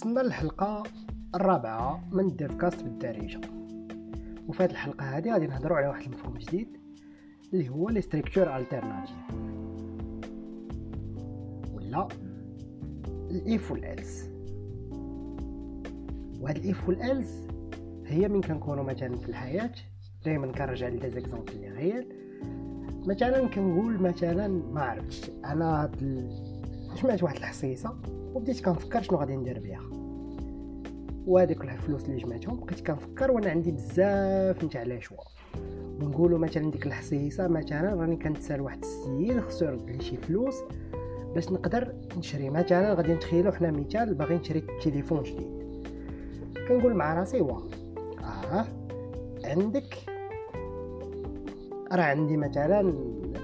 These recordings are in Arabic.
وصلنا للحلقة الرابعة من ال DevCast بالدارجة. وفي هذه الحلقة هذه غادي نهضروا على واحد المفهوم جديد اللي هو les structures alternatives ولا ال if وال else وهاد ال if وال else هي من كنكونوا مثلا في الحياة دائما كنرجع les exemples اللي غير. مثلا كنقول مثلا ما عرفتش أنا سمعت واحد الحصيصة وبديت كنفكر شنو غادي ندير بها وهذيك الفلوس اللي جمعتهم بقيت كنفكر وأنا عندي بزاف نتاع العشوه ونقولوا مثلا ديك الحصيصة مثلا راني كنتسال واحد السيد خصو يرد لي شي فلوس باش نقدر نشري. مثلا غادي نتخيلوا حنا مثال باغي نشري تليفون جديد. كنقول مع راسي وا آه عندك؟ راه عندي مثلا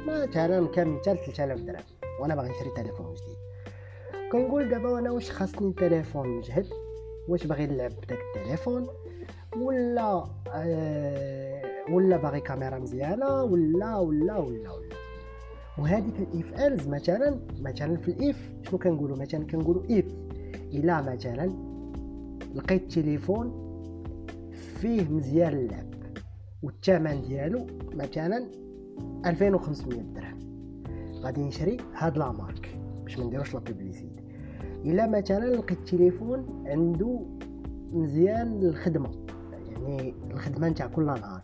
مثلا كمثال 3000 درهم. وأنا باغي نشري تليفون جديد. كنقول دابا أنا واش خاصني تليفون مجهد واش باغي نلعب بداك التليفون؟ ولا آه ولا باغي كاميرا مزيانة؟ ولا ولا ولا ولا. وهذيك ال if else مثلا مثلا في ال if شنو كنقولوا؟ مثلا كنقولوا if إلا مثلا لقيت تليفون فيه مزيان اللعب والثمن ديالو مثلا 2500 درهم. غادي نشري هاد la marque باش ما نديروش la publicité إلا مثلا لقيت تليفون عنده مزيان الخدمة. يعني الخدمة نتاع كل نهار.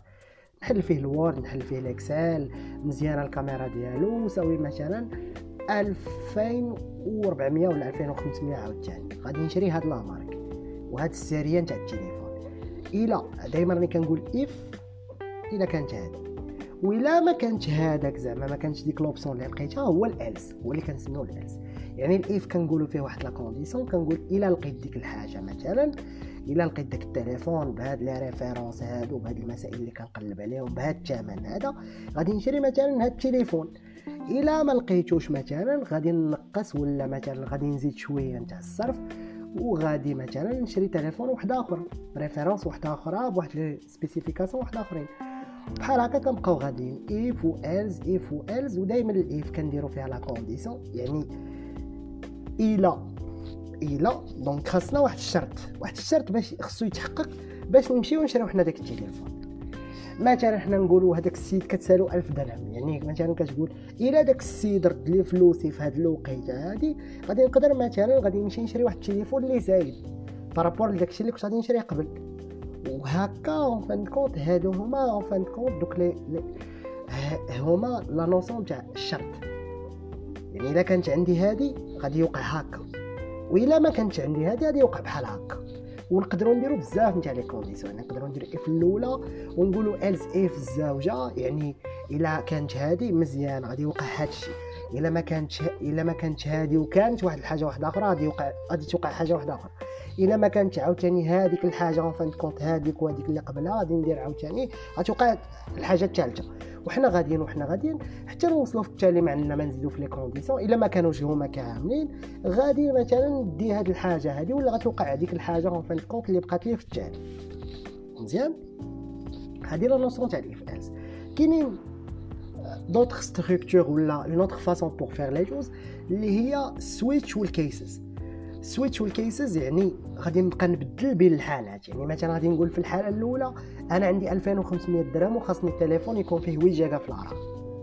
نحل فيه ال Word نحل فيه ال Excel مزيانه الكاميرا ديالو وساوي مثلا 2400 ولا 2500 عاوتاني غادي نشري هاد la marque. وهاد ال série نتاع التليفون. إلا دائما راني كنقول if إلا كانت هادي. وإلا ما كانتش هذاك زعما ما كانتش ديك l'option اللي لقيتها هو ال else هو اللي كنسميو ال else. يعني ال if كنقولوا فيه واحد la condition كنقول إلا لقيت ديك الحاجة مثلا إلا لقيت داك التليفون بهاد les références هادو بهاد المسائل اللي كنقلب عليهم بهاد الثمن هذا غادي نشري مثلا هاد التليفون. إلا ما لقيتوش مثلا غادي نقص ولا مثلا غادي نزيد شوية نتاع الصرف وغادي مثلا نشري تليفون واحد آخر référence واحد أخرى بواحد les spécifications واحد آخرين. بحال هكا كنبقاو غاديين if و else if و else ودائما ال if كنديرو فيها la condition يعني إلى إلى donc خاصنا واحد الشرط واحد الشرط باش خصو يتحقق باش نمشيو نشريو حنا داك التليفون. مثلا حنا نقولوا هذاك السيد كتسالو ألف درهم يعني مثلا كتقول إلى داك السيد رد لي فلوسي في هاد الوقيتة هادي غادي نقدر مثلا غادي نمشي نشري واحد التليفون اللي زايد par rapport لداكشي اللي كنت غادي نشريه قبل. وهكا en fin de compte هادو هما en fin de compte دوك لي هما la notion تاع الشرط. يعني إلا كانت عندي هادي غادي يوقع هكا. وإلا ما كانتش عندي هادي غادي يوقع بحال هكا. ونقدروا نديروا بزاف نتاع les conditions. يعني نقدروا نديروا if الأولى ونقولوا else if الزوجه يعني إلا كانت هادي مزيان غادي يوقع هادشي. إلا ما كانتش إلا ما كانتش هادي وكانت واحد الحاجة واحدة أخرى غادي يوقع غادي توقع حاجة واحدة أخرى. الا ما كانتش عاوتاني هذيك الحاجة fin de compte هذيك وهذيك اللي قبلها غادي ندير عاوتاني. غتوقع الحاجة الثالثة. وحنا غاديين وحنا غاديين. حتى نوصلوا في التالي مع اننا ما نزيدو في les conditions إلا ما كانوش هما كاملين غادي مثلا ندي هاد الحاجة هذه ولا غتوقع هذيك الحاجة fin de compte اللي بقات لي في التالي مزيان؟ هذه la notion تاع ال if else. كاينين d'autres structures ولا une autre façon pour faire les choses اللي هي switch وال cases switch وال cases يعني غادي نبقى نبدل بين الحالات. يعني مثلا غادي نقول في الحالة الأولى أنا عندي 2500 درهم وخاصني التليفون يكون فيه 8 جيجا في ال RAM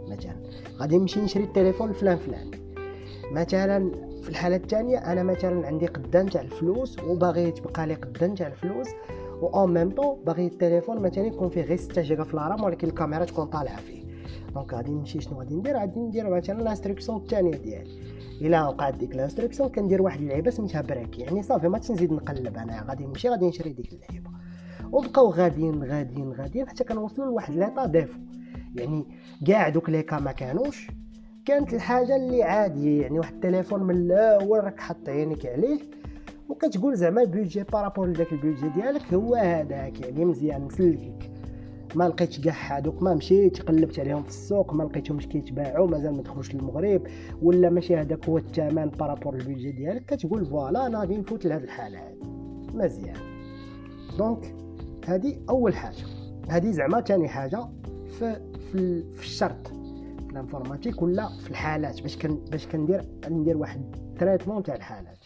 مثلا غادي نمشي نشري التليفون فلان فلان. مثلا في الحالة الثانية أنا مثلا عندي قدام تاع الفلوس وباغي تبقى لي قدام تاع الفلوس و en même temps باغي التليفون مثلا يكون فيه غير 6 جيجا في ال RAM ولكن الكاميرا تكون طالعة فيه. donc غادي نمشي شنو غادي ندير؟ غادي ندير مثلا l'instruction الثانية ديالي. الا وقعت ديك ال instruction كندير واحد اللعيبة سميتها break يعني صافي ما تنزيد نقلب أنا. غادي نمشي غادي نشري ديك اللعيبة. وبقاو غاديين غاديين غاديين حتى كنوصلوا لواحد l'état défaut. يعني كاع دوك لي كا ما كانوش. كانت الحاجة اللي عادية يعني واحد التليفون من الأول راك حاط عينيك عليه وكتقول زعما ال budget par rapport لذاك ال budget ديالك هو هذاك. يعني مزيان مسلكك. ما لقيتش كاع هادوك ما مشيت قلبت عليهم في السوق ما لقيتهمش كيتباعوا مازال ما دخلوش للمغرب. ولا ماشي هذاك هو الثمن par rapport ال budget ديالك كتقول voilà أنا غادي نفوت لهاد الحاله هادي مزيان. donc هادي أول حاجة. هادي زعما ثاني حاجة في في, في الشرط. في ال informatique ولا في الحالات؟ باش كن باش كندير ندير واحد تريتمون تاع الحالات.